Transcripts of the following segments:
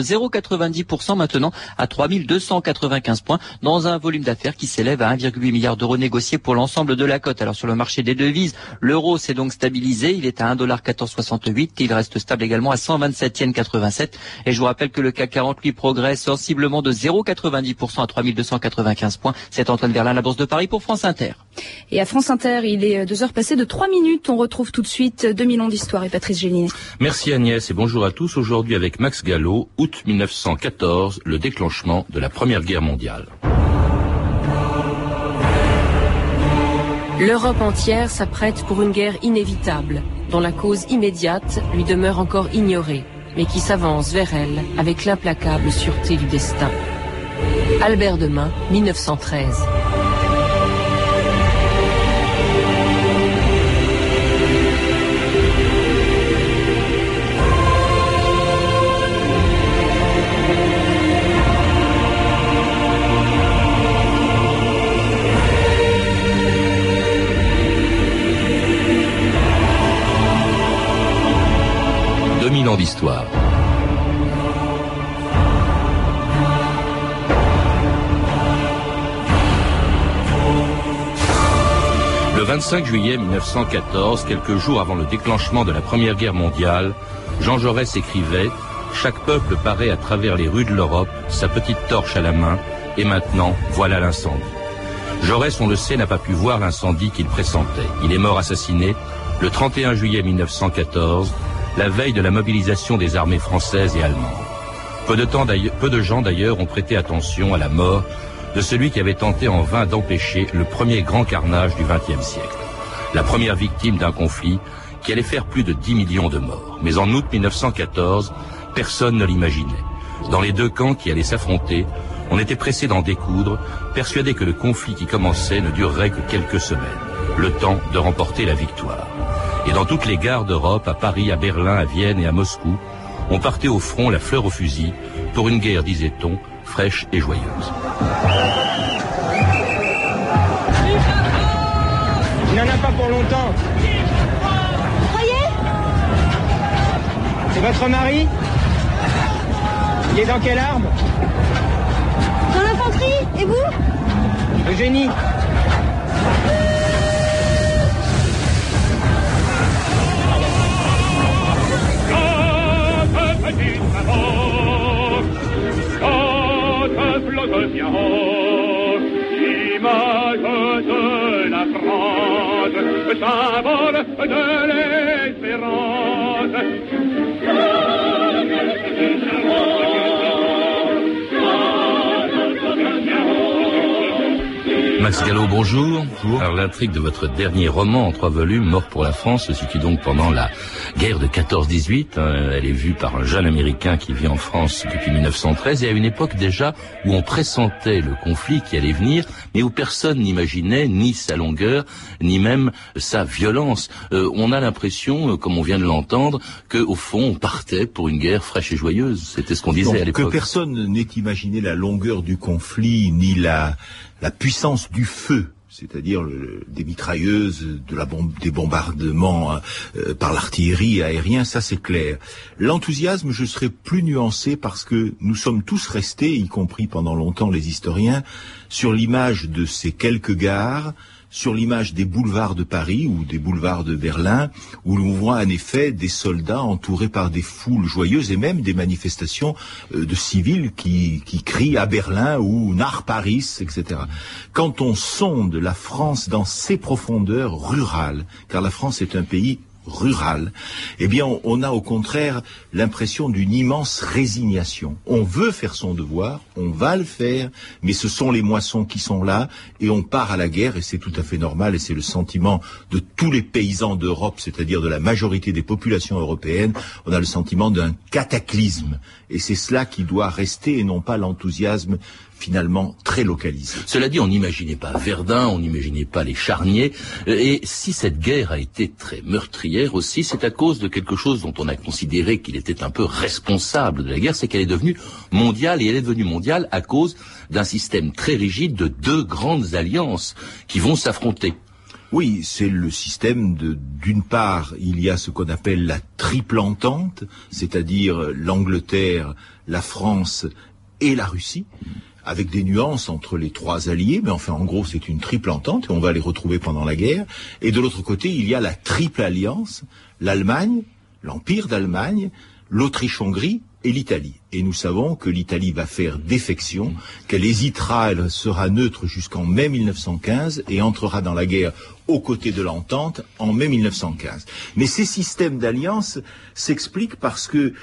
0,90% maintenant à 3295 points dans un volume d'affaires qui s'élève à 1,8 milliard d'euros négociés pour l'ensemble de la cote. Alors sur le marché des devises, l'euro s'est donc stabilisé, il est à 1,1468, il reste stable également à 127,87 et je vous rappelle que le CAC 40 lui progresse sensiblement de 0,90% à 3295 points. C'est Antoine Verlin, la Bourse de Paris pour France Inter. Et à France Inter, il est deux heures passées de trois minutes. On retrouve tout de suite 2000 ans d'histoire et Patrice Gélinet. Merci Agnès et bonjour à tous. Aujourd'hui avec Max Gallo, août 1914, le déclenchement de la Première Guerre mondiale. L'Europe entière s'apprête pour une guerre inévitable, dont la cause immédiate lui demeure encore ignorée, mais qui s'avance vers elle avec l'implacable sûreté du destin. Albert Demain, 1913. 5 juillet 1914, quelques jours avant le déclenchement de la Première Guerre mondiale, Jean Jaurès écrivait Chaque peuple paraît à travers les rues de l'Europe, sa petite torche à la main, et maintenant, voilà l'incendie. Jaurès, on le sait, n'a pas pu voir l'incendie qu'il pressentait. Il est mort assassiné le 31 juillet 1914, la veille de la mobilisation des armées françaises et allemandes. Peu de gens d'ailleurs ont prêté attention à la mort de celui qui avait tenté en vain d'empêcher le premier grand carnage du XXe siècle. La première victime d'un conflit qui allait faire plus de 10 millions de morts. Mais en août 1914, personne ne l'imaginait. Dans les deux camps qui allaient s'affronter, on était pressé d'en découdre, persuadé que le conflit qui commençait ne durerait que quelques semaines, le temps de remporter la victoire et dans toutes les gares d'Europe, à Paris, à Berlin, à Vienne et à Moscou, on partait au front la fleur au fusil pour une guerre, disait-on, fraîche et joyeuse. Pas pour longtemps. Vous croyez C'est votre mari Il est dans quelle arme Dans l'infanterie Et vous Eugénie image de la France, symbole de l'espérance. Max Gallo, bonjour. Alors l'intrigue de votre dernier roman en trois volumes, Mort pour la France, se situe donc pendant la guerre de 14-18. Hein. Elle est vue par un jeune Américain qui vit en France depuis 1913 et à une époque déjà où on pressentait le conflit qui allait venir, mais où personne n'imaginait ni sa longueur, ni même sa violence. Euh, on a l'impression, euh, comme on vient de l'entendre, que au fond on partait pour une guerre fraîche et joyeuse. C'était ce qu'on disait à l'époque. Que personne n'ait imaginé la longueur du conflit, ni la la puissance du feu c'est-à-dire des mitrailleuses, de la bombe, des bombardements euh, par l'artillerie aérienne, ça c'est clair. L'enthousiasme, je serais plus nuancé parce que nous sommes tous restés, y compris pendant longtemps les historiens, sur l'image de ces quelques gares sur l'image des boulevards de Paris ou des boulevards de Berlin, où l'on voit en effet des soldats entourés par des foules joyeuses et même des manifestations euh, de civils qui, qui crient à Berlin ou Nar Paris, etc. Quand on sonde la France dans ses profondeurs rurales, car la France est un pays rural, eh bien, on, a au contraire l'impression d'une immense résignation. On veut faire son devoir, on va le faire, mais ce sont les moissons qui sont là, et on part à la guerre, et c'est tout à fait normal, et c'est le sentiment de tous les paysans d'Europe, c'est-à-dire de la majorité des populations européennes, on a le sentiment d'un cataclysme, et c'est cela qui doit rester, et non pas l'enthousiasme finalement très localisé. Cela dit, on n'imaginait pas Verdun, on n'imaginait pas les charniers, et si cette guerre a été très meurtrière aussi, c'est à cause de quelque chose dont on a considéré qu'il était un peu responsable de la guerre, c'est qu'elle est devenue mondiale, et elle est devenue mondiale à cause d'un système très rigide de deux grandes alliances qui vont s'affronter. Oui, c'est le système de, d'une part, il y a ce qu'on appelle la triple entente, c'est-à-dire l'Angleterre, la France et la Russie avec des nuances entre les trois alliés, mais enfin en gros c'est une triple entente et on va les retrouver pendant la guerre. Et de l'autre côté, il y a la triple alliance, l'Allemagne, l'Empire d'Allemagne, l'Autriche-Hongrie et l'Italie. Et nous savons que l'Italie va faire défection, qu'elle hésitera, elle sera neutre jusqu'en mai 1915 et entrera dans la guerre aux côtés de l'entente en mai 1915. Mais ces systèmes d'alliance s'expliquent parce que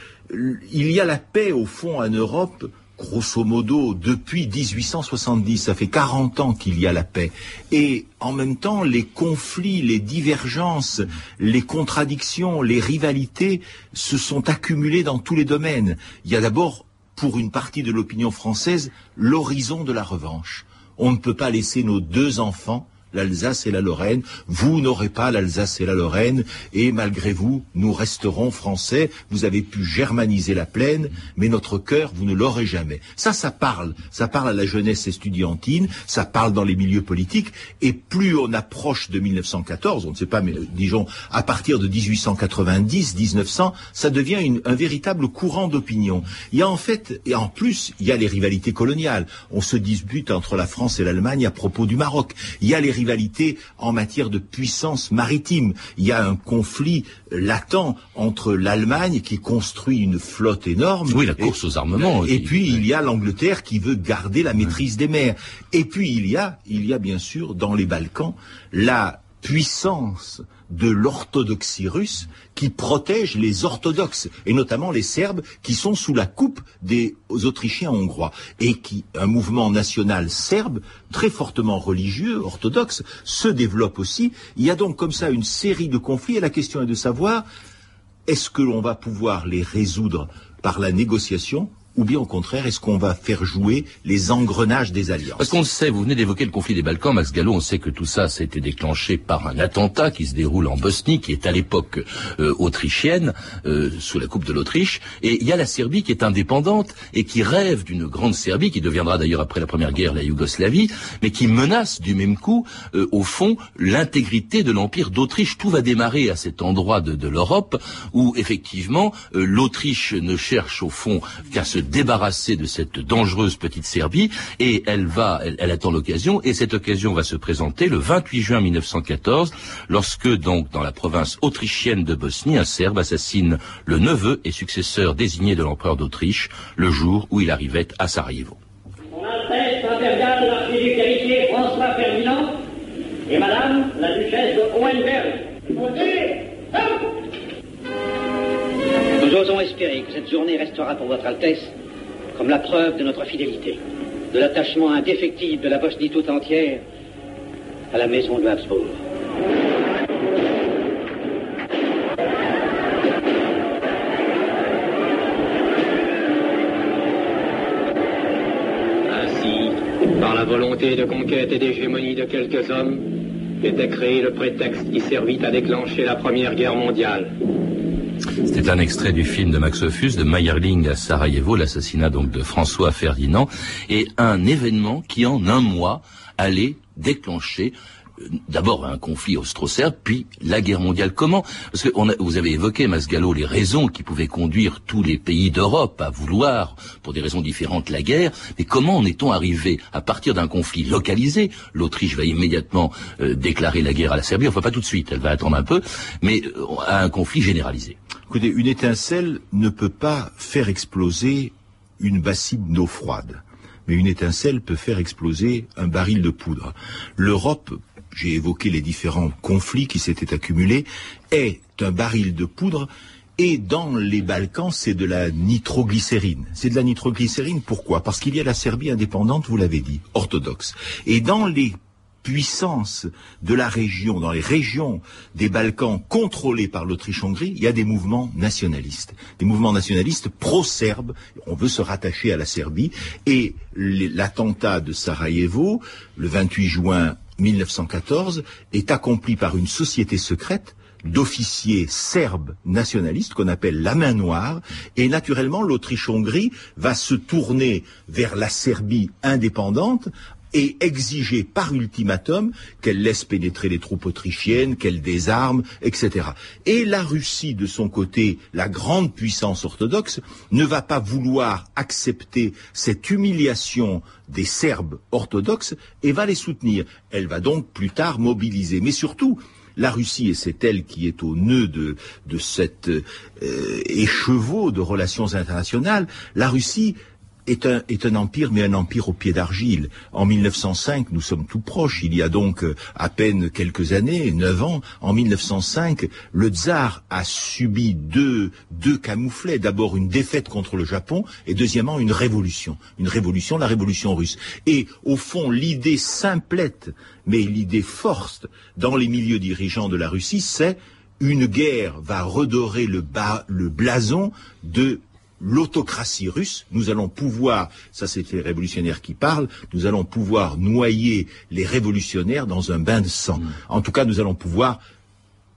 il y a la paix au fond en Europe grosso modo, depuis 1870, ça fait 40 ans qu'il y a la paix. Et en même temps, les conflits, les divergences, les contradictions, les rivalités se sont accumulés dans tous les domaines. Il y a d'abord, pour une partie de l'opinion française, l'horizon de la revanche. On ne peut pas laisser nos deux enfants l'Alsace et la Lorraine. Vous n'aurez pas l'Alsace et la Lorraine, et malgré vous, nous resterons français. Vous avez pu germaniser la plaine, mais notre cœur, vous ne l'aurez jamais. Ça, ça parle. Ça parle à la jeunesse estudiantine, ça parle dans les milieux politiques, et plus on approche de 1914, on ne sait pas, mais disons, à partir de 1890, 1900, ça devient un véritable courant d'opinion. Il y a en fait, et en plus, il y a les rivalités coloniales. On se dispute entre la France et l'Allemagne à propos du Maroc. Rivalité en matière de puissance maritime. Il y a un conflit latent entre l'Allemagne qui construit une flotte énorme. Oui, la course aux armements. Et, puis il y a l'Angleterre qui veut garder la maîtrise des mers. Et puis il y a, il y a bien sûr dans les Balkans la puissance de l'orthodoxie russe qui protège les orthodoxes, et notamment les Serbes qui sont sous la coupe des Autrichiens hongrois, et qui, un mouvement national serbe, très fortement religieux, orthodoxe, se développe aussi. Il y a donc comme ça une série de conflits, et la question est de savoir, est-ce que l'on va pouvoir les résoudre par la négociation ou bien au contraire, est-ce qu'on va faire jouer les engrenages des alliances? Parce qu'on sait, vous venez d'évoquer le conflit des Balkans, Max Gallo, on sait que tout ça, ça a été déclenché par un attentat qui se déroule en Bosnie, qui est à l'époque euh, autrichienne, euh, sous la coupe de l'Autriche, et il y a la Serbie qui est indépendante et qui rêve d'une grande Serbie, qui deviendra d'ailleurs après la Première Guerre la Yougoslavie, mais qui menace du même coup, euh, au fond, l'intégrité de l'Empire d'Autriche. Tout va démarrer à cet endroit de, de l'Europe où, effectivement, l'Autriche ne cherche au fond qu'à se débarrasser de cette dangereuse petite Serbie et elle va, elle, attend l'occasion et cette occasion va se présenter le 28 juin 1914 lorsque donc dans la province autrichienne de Bosnie un Serbe assassine le neveu et successeur désigné de l'empereur d'Autriche le jour où il arrivait à Sarajevo. Et Madame la duchesse de Hohenberg. Nous osons espérer que cette journée restera pour votre Altesse comme la preuve de notre fidélité, de l'attachement indéfectible de la Bosnie tout entière à la maison de Habsbourg. Ainsi, par la volonté de conquête et d'hégémonie de quelques hommes, était créé le prétexte qui servit à déclencher la Première Guerre mondiale. C'était un extrait du film de Max Ophus, de Meyerling à Sarajevo, l'assassinat donc de François Ferdinand, et un événement qui en un mois allait déclencher euh, d'abord un conflit austro-serbe, puis la guerre mondiale. Comment? Parce que vous avez évoqué, Masgallo, les raisons qui pouvaient conduire tous les pays d'Europe à vouloir, pour des raisons différentes, la guerre. Mais comment en est-on arrivé à partir d'un conflit localisé L'Autriche va immédiatement euh, déclarer la guerre à la Serbie? Enfin, pas tout de suite, elle va attendre un peu, mais euh, à un conflit généralisé. Écoutez, une étincelle ne peut pas faire exploser une bassine d'eau froide. Mais une étincelle peut faire exploser un baril de poudre. L'Europe, j'ai évoqué les différents conflits qui s'étaient accumulés, est un baril de poudre et dans les Balkans, c'est de la nitroglycérine. C'est de la nitroglycérine, pourquoi? Parce qu'il y a la Serbie indépendante, vous l'avez dit, orthodoxe. Et dans les puissance de la région, dans les régions des Balkans contrôlées par l'Autriche-Hongrie, il y a des mouvements nationalistes, des mouvements nationalistes pro-serbes. On veut se rattacher à la Serbie. Et l'attentat de Sarajevo, le 28 juin 1914, est accompli par une société secrète d'officiers serbes nationalistes qu'on appelle la main noire. Et naturellement l'Autriche-Hongrie va se tourner vers la Serbie indépendante et exiger par ultimatum qu'elle laisse pénétrer les troupes autrichiennes, qu'elle désarme, etc. Et la Russie, de son côté, la grande puissance orthodoxe, ne va pas vouloir accepter cette humiliation des Serbes orthodoxes et va les soutenir. Elle va donc plus tard mobiliser. Mais surtout, la Russie, et c'est elle qui est au nœud de, de cet euh, écheveau de relations internationales, la Russie est un, est un empire, mais un empire au pied d'argile. En 1905, nous sommes tout proches, il y a donc euh, à peine quelques années, neuf ans, en 1905, le tsar a subi deux, deux camouflets. D'abord une défaite contre le Japon, et deuxièmement une révolution. Une révolution, la révolution russe. Et au fond, l'idée simplette, mais l'idée forte dans les milieux dirigeants de la Russie, c'est une guerre va redorer le, bas, le blason de l'autocratie russe, nous allons pouvoir, ça c'est les révolutionnaires qui parlent, nous allons pouvoir noyer les révolutionnaires dans un bain de sang. Mm. En tout cas, nous allons pouvoir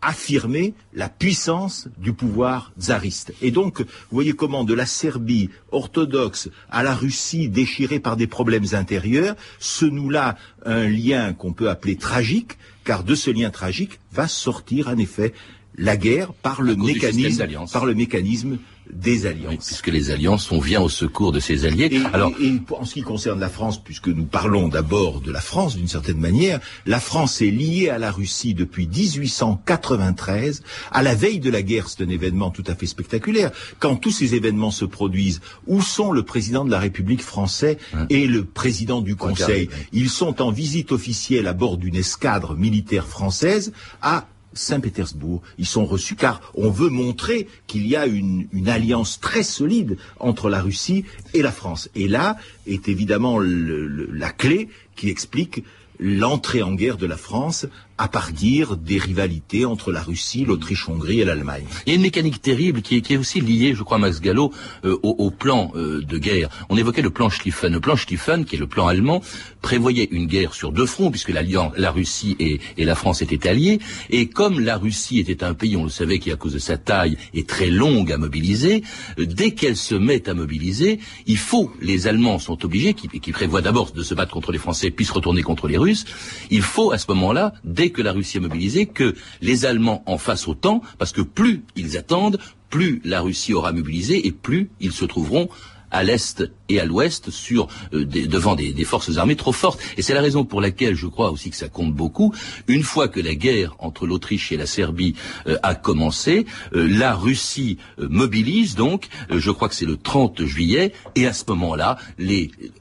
affirmer la puissance du pouvoir tsariste. Et donc, vous voyez comment de la Serbie orthodoxe à la Russie déchirée par des problèmes intérieurs, se noue là un lien qu'on peut appeler tragique, car de ce lien tragique va sortir en effet la guerre par le mécanisme, par le mécanisme des alliances. puisque les alliances, on vient au secours de ces alliés. Et, Alors, et, en ce qui concerne la France, puisque nous parlons d'abord de la France d'une certaine manière, la France est liée à la Russie depuis 1893. À la veille de la guerre, c'est un événement tout à fait spectaculaire. Quand tous ces événements se produisent, où sont le président de la République français hein. et le président du Conseil Ils sont en visite officielle à bord d'une escadre militaire française à Saint-Pétersbourg. Ils sont reçus car on veut montrer qu'il y a une, alliance très solide entre la Russie et la France. Et là est évidemment la clé qui explique l'entrée en guerre de la France à partir des rivalités entre la Russie, l'Autriche-Hongrie et l'Allemagne. Il y a une mécanique terrible qui est, aussi liée, je crois, Max Gallo, euh, au, plan euh, de guerre. On évoquait le plan Schlieffen. Le plan Schlieffen, qui est le plan allemand, prévoyait une guerre sur deux fronts, puisque la Russie et, la France étaient alliées. Et comme la Russie était un pays, on le savait, qui à cause de sa taille est très longue à mobiliser, euh, dès qu'elle se met à mobiliser, il faut, les Allemands sont obligés, qui, qui prévoient d'abord de se battre contre les Français, puis se retourner contre les Russes, il faut à ce moment-là, dès que la Russie est mobilisée, que les Allemands en fassent autant, parce que plus ils attendent, plus la Russie aura mobilisé et plus ils se trouveront à l'est et à l'ouest euh, devant des, forces armées trop fortes. Et c'est la raison pour laquelle je crois aussi que ça compte beaucoup. Une fois que la guerre entre l'Autriche et la Serbie euh, a commencé, euh, la Russie mobilise donc. je crois que c'est le 30 juillet. Et à ce moment-là,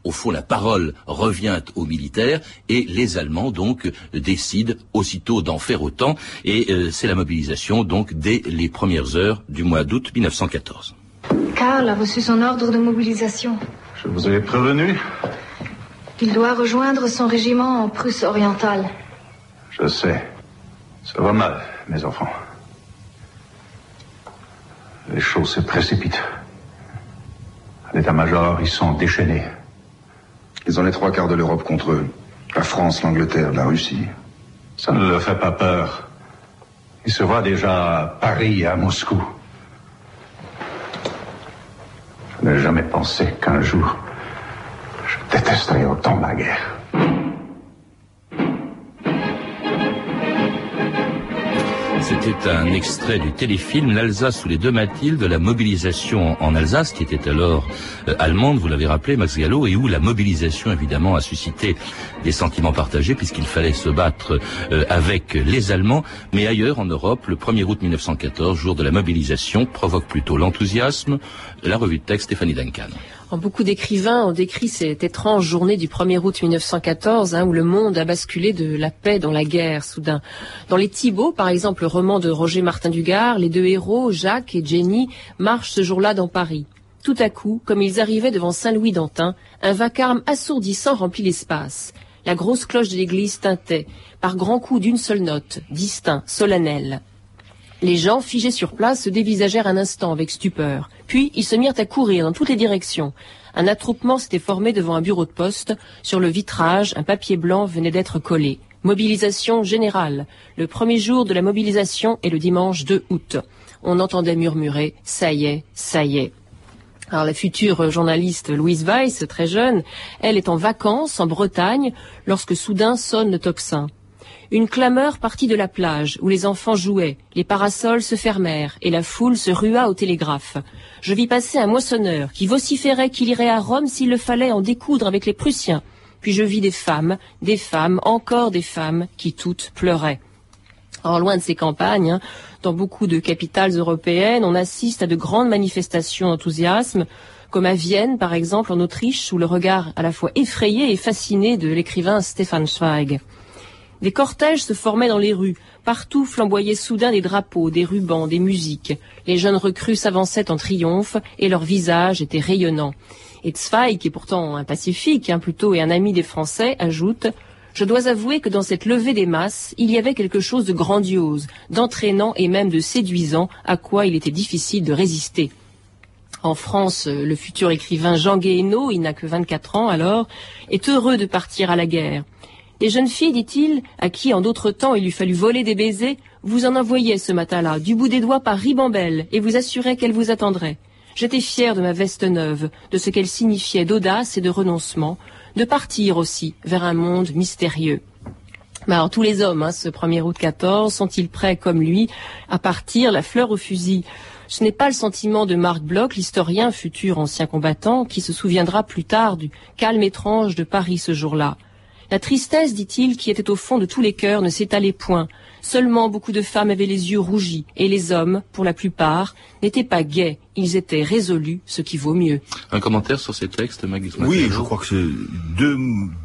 au fond, la parole revient aux militaires et les Allemands donc décident aussitôt d'en faire autant. Et c'est la mobilisation donc dès les premières heures du mois d'août 1914. Karl a reçu son ordre de mobilisation. Je vous ai prévenu. Il doit rejoindre son régiment en Prusse orientale. Je sais. Ça va mal, mes enfants. Les choses se précipitent. À l'état-major, ils sont déchaînés. Ils ont les trois quarts de l'Europe contre eux. La France, l'Angleterre, la Russie. Ça ne leur fait pas peur. Ils se voient déjà à Paris et à Moscou. N'ai jamais pensé qu'un jour, je détesterais autant la guerre. C'était un extrait du téléfilm L'Alsace sous les deux Mathilde, la mobilisation en Alsace, qui était alors euh, allemande, vous l'avez rappelé, Max Gallo, et où la mobilisation, évidemment, a suscité des sentiments partagés, puisqu'il fallait se battre euh, avec les Allemands. Mais ailleurs, en Europe, le 1er août 1914, jour de la mobilisation, provoque plutôt l'enthousiasme. La revue de texte, Stéphanie Duncan. Beaucoup d'écrivains ont décrit cette étrange journée du 1er août 1914 hein, où le monde a basculé de la paix dans la guerre soudain. Dans les Thibauts, par exemple, le roman de Roger Martin Dugard, les deux héros, Jacques et Jenny, marchent ce jour-là dans Paris. Tout à coup, comme ils arrivaient devant Saint-Louis d'Antin, un vacarme assourdissant remplit l'espace. La grosse cloche de l'église tintait, par grands coups d'une seule note, distinct, solennel. Les gens, figés sur place, se dévisagèrent un instant avec stupeur. Puis ils se mirent à courir dans toutes les directions. Un attroupement s'était formé devant un bureau de poste. Sur le vitrage, un papier blanc venait d'être collé. Mobilisation générale. Le premier jour de la mobilisation est le dimanche 2 août. On entendait murmurer ⁇ ça y est, ça y est ⁇ Alors la future journaliste Louise Weiss, très jeune, elle est en vacances en Bretagne lorsque soudain sonne le tocsin. Une clameur partit de la plage où les enfants jouaient, les parasols se fermèrent et la foule se rua au télégraphe. Je vis passer un moissonneur qui vociférait qu'il irait à Rome s'il le fallait en découdre avec les Prussiens. Puis je vis des femmes, des femmes, encore des femmes qui toutes pleuraient. Alors loin de ces campagnes, hein, dans beaucoup de capitales européennes, on assiste à de grandes manifestations d'enthousiasme, comme à Vienne par exemple en Autriche, sous le regard à la fois effrayé et fasciné de l'écrivain Stefan Zweig. Des cortèges se formaient dans les rues. Partout flamboyaient soudain des drapeaux, des rubans, des musiques. Les jeunes recrues s'avançaient en triomphe et leurs visages étaient rayonnants. Et Zweig, qui est pourtant un pacifique, hein, plutôt et un ami des Français, ajoute je dois avouer que dans cette levée des masses, il y avait quelque chose de grandiose, d'entraînant et même de séduisant, à quoi il était difficile de résister. En France, le futur écrivain Jean Guéhenno, il n'a que 24 ans alors, est heureux de partir à la guerre. Les jeunes filles, dit-il, à qui en d'autres temps il eût fallu voler des baisers, vous en envoyaient ce matin-là, du bout des doigts par ribambelle, et vous assuraient qu'elles vous attendraient. J'étais fier de ma veste neuve, de ce qu'elle signifiait d'audace et de renoncement, de partir aussi vers un monde mystérieux. Mais alors tous les hommes, hein, ce 1er août 14, sont-ils prêts comme lui à partir la fleur au fusil? Ce n'est pas le sentiment de Marc Bloch, l'historien futur ancien combattant, qui se souviendra plus tard du calme étrange de Paris ce jour-là. La tristesse, dit-il, qui était au fond de tous les cœurs, ne s'étalait point. Seulement beaucoup de femmes avaient les yeux rougis, et les hommes, pour la plupart, n'étaient pas gais, ils étaient résolus, ce qui vaut mieux. Un commentaire sur ces textes, Magus Oui, je crois que deux,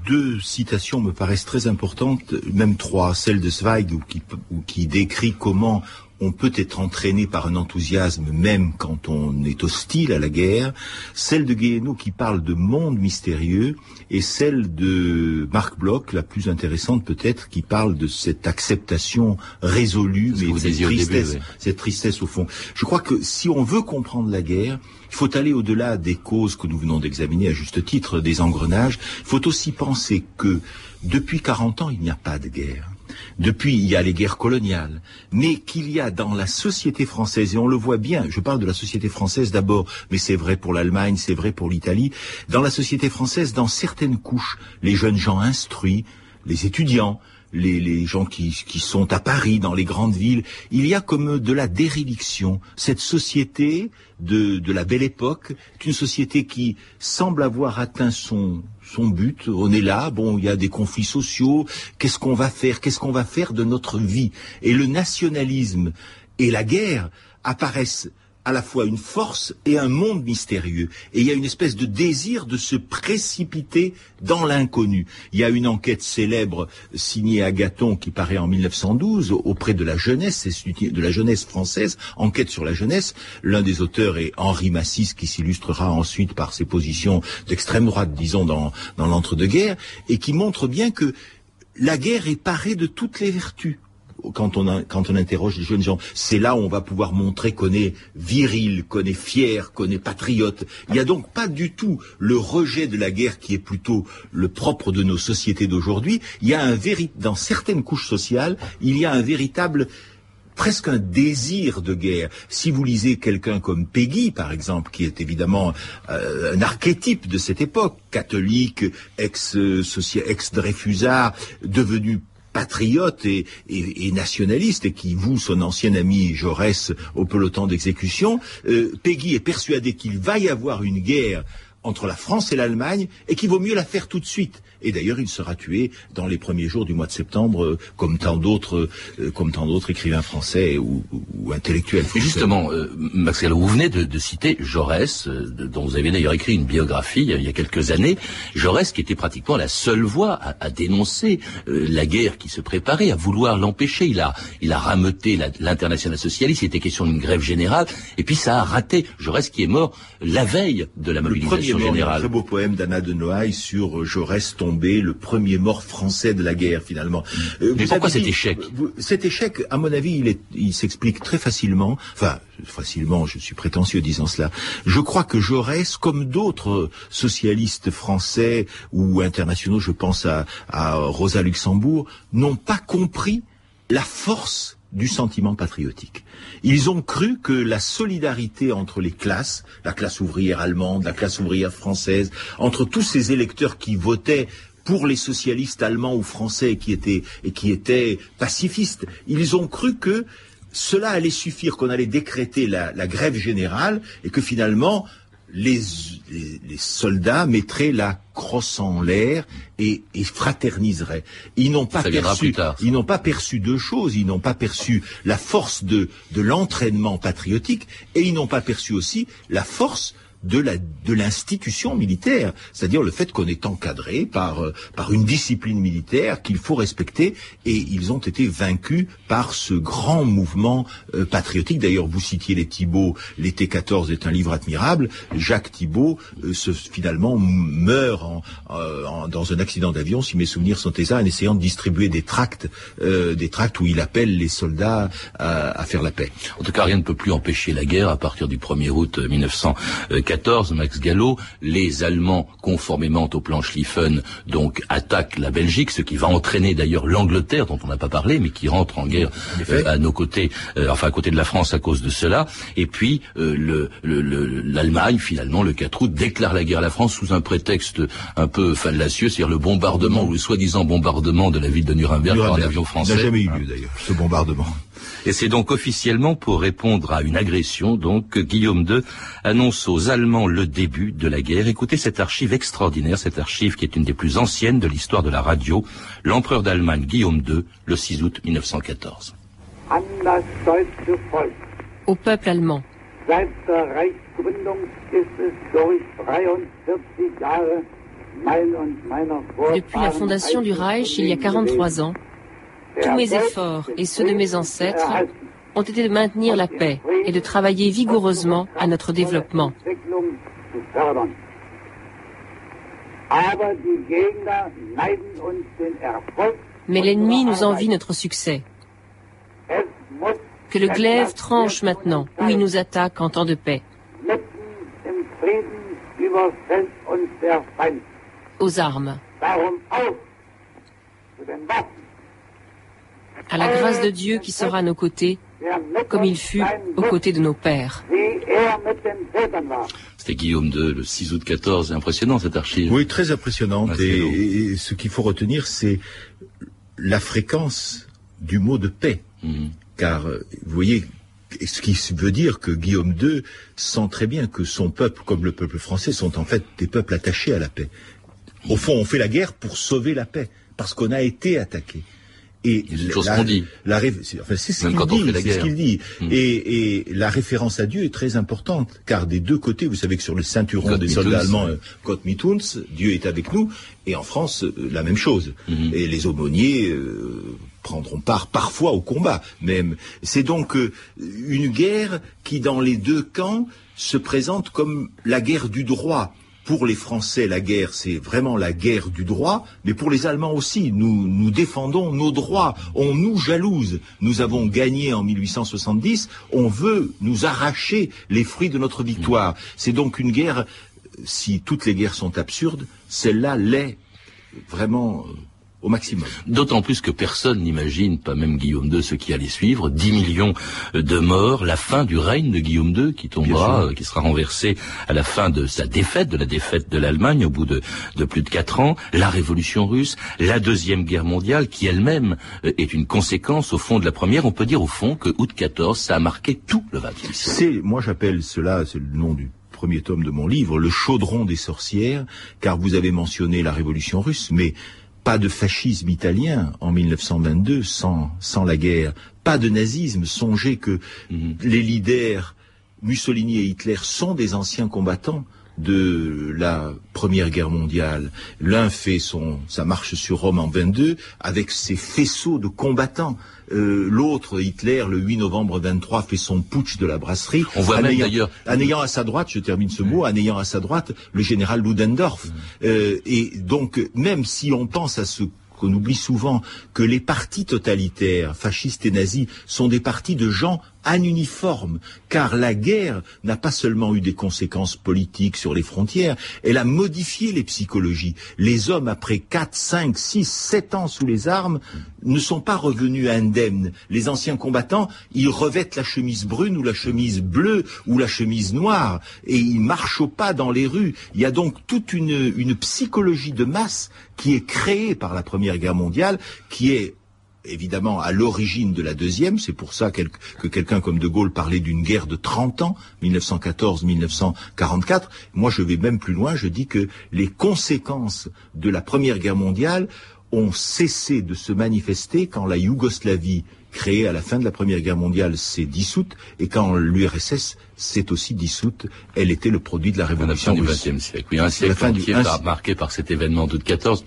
deux citations me paraissent très importantes, même trois. Celle de Zweig, qui, qui décrit comment on peut être entraîné par un enthousiasme même quand on est hostile à la guerre, celle de Guéhenno qui parle de monde mystérieux, et celle de Marc Bloch, la plus intéressante peut-être, qui parle de cette acceptation résolue, mais cette tristesse, cette tristesse au fond. Je crois que si on veut comprendre la guerre, il faut aller au-delà des causes que nous venons d'examiner à juste titre, des engrenages. Il faut aussi penser que depuis 40 ans, il n'y a pas de guerre depuis, il y a les guerres coloniales, mais qu'il y a dans la société française, et on le voit bien, je parle de la société française d'abord, mais c'est vrai pour l'Allemagne, c'est vrai pour l'Italie, dans la société française, dans certaines couches, les jeunes gens instruits, les étudiants, les, gens qui, sont à Paris, dans les grandes villes, il y a comme de la déréliction. Cette société de, de la belle époque est une société qui semble avoir atteint son, son but. On est là, bon, il y a des conflits sociaux. Qu'est-ce qu'on va faire Qu'est-ce qu'on va faire de notre vie? Et le nationalisme et la guerre apparaissent à la fois une force et un monde mystérieux. Et il y a une espèce de désir de se précipiter dans l'inconnu. Il y a une enquête célèbre signée à Gaton qui paraît en 1912 auprès de la jeunesse, de la jeunesse française, enquête sur la jeunesse. L'un des auteurs est Henri Massis qui s'illustrera ensuite par ses positions d'extrême droite, disons, dans, dans l'entre-deux-guerres, et qui montre bien que la guerre est parée de toutes les vertus quand on, quand on interroge les jeunes gens. C'est là où on va pouvoir montrer qu'on est viril, qu'on est fier, qu'on est patriote. Il n'y a donc pas du tout le rejet de la guerre qui est plutôt le propre de nos sociétés d'aujourd'hui. Il y a un dans certaines couches sociales, il y a un véritable presque un désir de guerre. Si vous lisez quelqu'un comme Peggy, par exemple, qui est évidemment euh, un archétype de cette époque, catholique, ex-Dreyfusard, devenu patriote et, nationaliste et qui voue son ancien ami Jaurès au peloton d'exécution, euh, Peggy est persuadé qu'il va y avoir une guerre entre la France et l'Allemagne et qu'il vaut mieux la faire tout de suite. Et d'ailleurs, il sera tué dans les premiers jours du mois de septembre, euh, comme tant d'autres, euh, comme tant d'autres écrivains français ou, intellectuels. justement, euh, vous venez de, citer Jaurès, dont vous avez d'ailleurs écrit une biographie il y a quelques années. Jaurès, qui était pratiquement la seule voix à, dénoncer la guerre qui se préparait, à vouloir l'empêcher. Il a, il a rameuté l'international socialiste. Il était question d'une grève générale, et puis ça a raté. Jaurès qui est mort la veille de la mobilisation générale. un très beau poème d'Anna de Noailles sur Jaurès tombé, le premier mort français de la guerre finalement. Euh, Mais pourquoi cet échec Cet échec, à mon avis, il, il s'explique très facilement. Enfin, facilement, je suis prétentieux disant cela. Je crois que Jaurès, comme d'autres socialistes français ou internationaux, je pense à, à Rosa Luxembourg, n'ont pas compris la force du sentiment patriotique. Ils ont cru que la solidarité entre les classes, la classe ouvrière allemande, la classe ouvrière française, entre tous ces électeurs qui votaient pour les socialistes allemands ou français qui étaient et qui étaient pacifistes, ils ont cru que cela allait suffire, qu'on allait décréter la, la, grève générale et que finalement les, les, les soldats mettraient la crosse en l'air et, et, fraterniseraient. Ils n'ont pas perçu, ils n'ont pas perçu deux choses. Ils n'ont pas perçu la force de, de l'entraînement patriotique et ils n'ont pas perçu aussi la force de la de l'institution militaire, c'est-à-dire le fait qu'on est encadré par euh, par une discipline militaire qu'il faut respecter et ils ont été vaincus par ce grand mouvement euh, patriotique. D'ailleurs, vous citiez les Thibault, l'été 14 est un livre admirable. Jacques Thibault euh, se, finalement meurt en, en, dans un accident d'avion, si mes souvenirs sont exacts, en essayant de distribuer des tracts des tracts où il appelle les soldats à, à, faire la paix. En tout cas, rien ne peut plus empêcher la guerre à partir du 1er août 1914 Max Gallo, les Allemands, conformément au plan Schlieffen, donc attaquent la Belgique, ce qui va entraîner d'ailleurs l'Angleterre, dont on n'a pas parlé, mais qui rentre en guerre euh, à nos côtés, euh, enfin à côté de la France à cause de cela. Et puis euh, l'Allemagne, le, finalement, le 4 août, déclare la guerre à la France sous un prétexte un peu fallacieux, c'est-à-dire le bombardement ou le soi-disant bombardement de la ville de Nuremberg, par un avion français. n'a jamais eu lieu d'ailleurs, ce bombardement. Et c'est donc officiellement pour répondre à une agression, donc, que Guillaume II annonce aux Allemands le début de la guerre. Écoutez cette archive extraordinaire, cette archive qui est une des plus anciennes de l'histoire de la radio. L'empereur d'Allemagne, Guillaume II, le 6 août 1914. Au peuple allemand. Depuis la fondation du Reich, il y a 43 ans, tous mes efforts et ceux de mes ancêtres ont été de maintenir la paix et de travailler vigoureusement à notre développement. Mais l'ennemi nous envie notre succès. Que le glaive tranche maintenant, où il nous attaque en temps de paix. Aux armes à la grâce de Dieu qui sera à nos côtés, comme il fut aux côtés de nos pères. C'était Guillaume II, le 6 août 14, impressionnant cette archive. Oui, très impressionnante. et, ce qu'il faut retenir, c'est la fréquence du mot de paix. Mhm. Car, vous voyez, ce qui veut dire que Guillaume II sent très bien que son peuple, comme le peuple français, sont en fait des peuples attachés à la paix. Au fond, on fait la guerre pour sauver la paix, parce qu'on a été attaqué. Et la, dit. La, enfin, c'est ce qu'il dit. C'est ce qu'il dit. Hmm. Et, et, la référence à Dieu est très importante, car des deux côtés, vous savez que sur le ceinturon des soldats allemands, euh, Mituns, Dieu est avec nous, et en France, euh, la même chose. Hmm. Et les aumôniers euh, prendront part parfois au combat, même. C'est donc euh, une guerre qui, dans les deux camps, se présente comme la guerre du droit pour les Français, la guerre, c'est vraiment la guerre du droit, mais pour les Allemands aussi, nous, nous défendons nos droits, on nous jalouse. Nous avons gagné en 1870, on veut nous arracher les fruits de notre victoire. C'est donc une guerre, si toutes les guerres sont absurdes, celle-là l'est vraiment euh, maximum. D'autant plus que personne n'imagine, pas même Guillaume II, ce qui allait suivre, 10 millions de morts, la fin du règne de Guillaume II qui tombera, euh, qui sera renversé à la fin de sa défaite, de la défaite de l'Allemagne au bout de, de plus de quatre ans, la révolution russe, la deuxième guerre mondiale qui elle-même euh, est une conséquence au fond de la première. On peut dire au fond que août 14, ça a marqué tout le XXe siècle. C'est, moi j'appelle cela, c'est le nom du premier tome de mon livre, le chaudron des sorcières, car vous avez mentionné la révolution russe, mais pas de fascisme italien en 1922 sans, sans la guerre. Pas de nazisme. Songez que mhm. les leaders Mussolini et Hitler sont des anciens combattants de la Première Guerre mondiale. L'un fait son, sa marche sur Rome en 22 avec ses faisceaux de combattants. Euh, l'autre, Hitler, le 8 novembre 23, fait son putsch de la brasserie. On voit même d'ailleurs... En ayant à sa droite, je termine ce mot, en ayant à sa droite le général Ludendorff. Euh, et donc, même si on pense à ce qu'on oublie souvent que les partis totalitaires, fascistes et nazis, sont des partis de gens en uniforme, car la guerre n'a pas seulement eu des conséquences politiques sur les frontières, elle a modifié les psychologies. Les hommes, après 4, 5, 6, 7 ans sous les armes, ne sont pas revenus indemnes. Les anciens combattants, ils revêtent la chemise brune ou la chemise bleue ou la chemise noire et ils marchent au pas dans les rues. Il y a donc toute une, une psychologie de masse qui est créée par la Première Guerre mondiale, qui est évidemment à l'origine de la deuxième. C'est pour ça que quelqu'un comme De Gaulle parlait d'une guerre de 30 ans, 1914-1944. Moi, je vais même plus loin. Je dis que les conséquences de la Première Guerre mondiale ont cessé de se manifester quand la Yougoslavie créée à la fin de la Première Guerre mondiale s'est dissoute et quand l'URSS s'est aussi dissoute, elle était le produit de la révolution du XXe siècle. Oui, un siècle entier marqué par cet événement d'août 14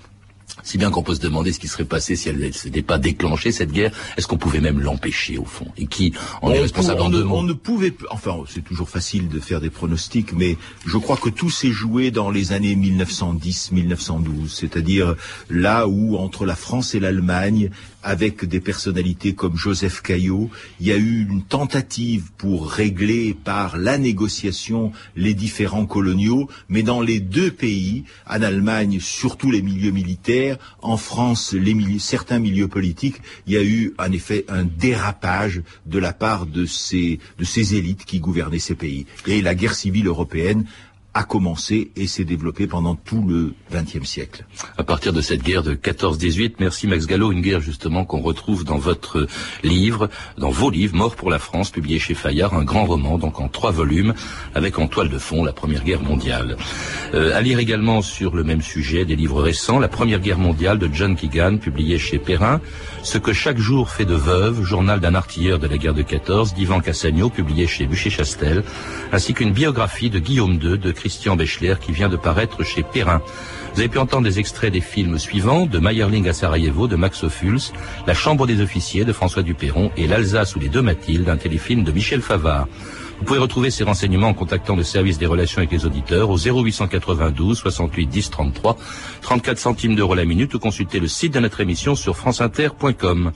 si bien qu'on peut se demander ce qui serait passé si elle ne s'était pas déclenchée, cette guerre. Est-ce qu'on pouvait même l'empêcher, au fond? Et qui en est responsable en deux On ne pouvait... Enfin, c'est toujours facile de faire des pronostics, mais je crois que tout s'est joué dans les années 1910-1912. C'est-à-dire là où, entre la France et l'Allemagne, avec des personnalités comme Joseph Caillot, il y a eu une tentative pour régler par la négociation les différents coloniaux, mais dans les deux pays, en Allemagne, surtout les milieux militaires, en France, les milieux, certains milieux politiques, il y a eu en effet un dérapage de la part de ces, de ces élites qui gouvernaient ces pays. Et la guerre civile européenne a commencé et s'est développé pendant tout le XXe siècle. À partir de cette guerre de 14-18, merci Max Gallo, une guerre justement qu'on retrouve dans votre livre, dans vos livres, Mort pour la France, publié chez Fayard, un grand roman, donc en trois volumes, avec en toile de fond la Première Guerre mondiale. Euh, à lire également sur le même sujet des livres récents, La Première Guerre mondiale de John Keegan, publié chez Perrin, Ce que chaque jour fait de veuve, journal d'un artilleur de la guerre de 14, d'Ivan Cassagno, publié chez Bûcher-Chastel, ainsi qu'une biographie de Guillaume II de Christian Bechler qui vient de paraître chez Perrin. Vous avez pu entendre des extraits des films suivants, de Mayerling à Sarajevo, de Max Ophuls, La Chambre des officiers de François Duperron et L'Alsace ou les deux Mathildes, un téléfilm de Michel Favard. Vous pouvez retrouver ces renseignements en contactant le service des relations avec les auditeurs au 0892 68 10 33, 34 centimes d'euros la minute ou consulter le site de notre émission sur franceinter.com.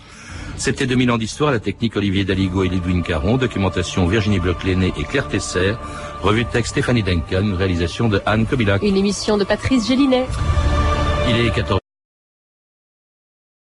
C'était 2000 ans d'histoire, la technique Olivier Daligo et Lidwin Caron, documentation Virginie Bloch-Léné et Claire Tesser, revue de texte Stéphanie Duncan, réalisation de Anne Kobilac. Une émission de Patrice Gélinet. Il est 14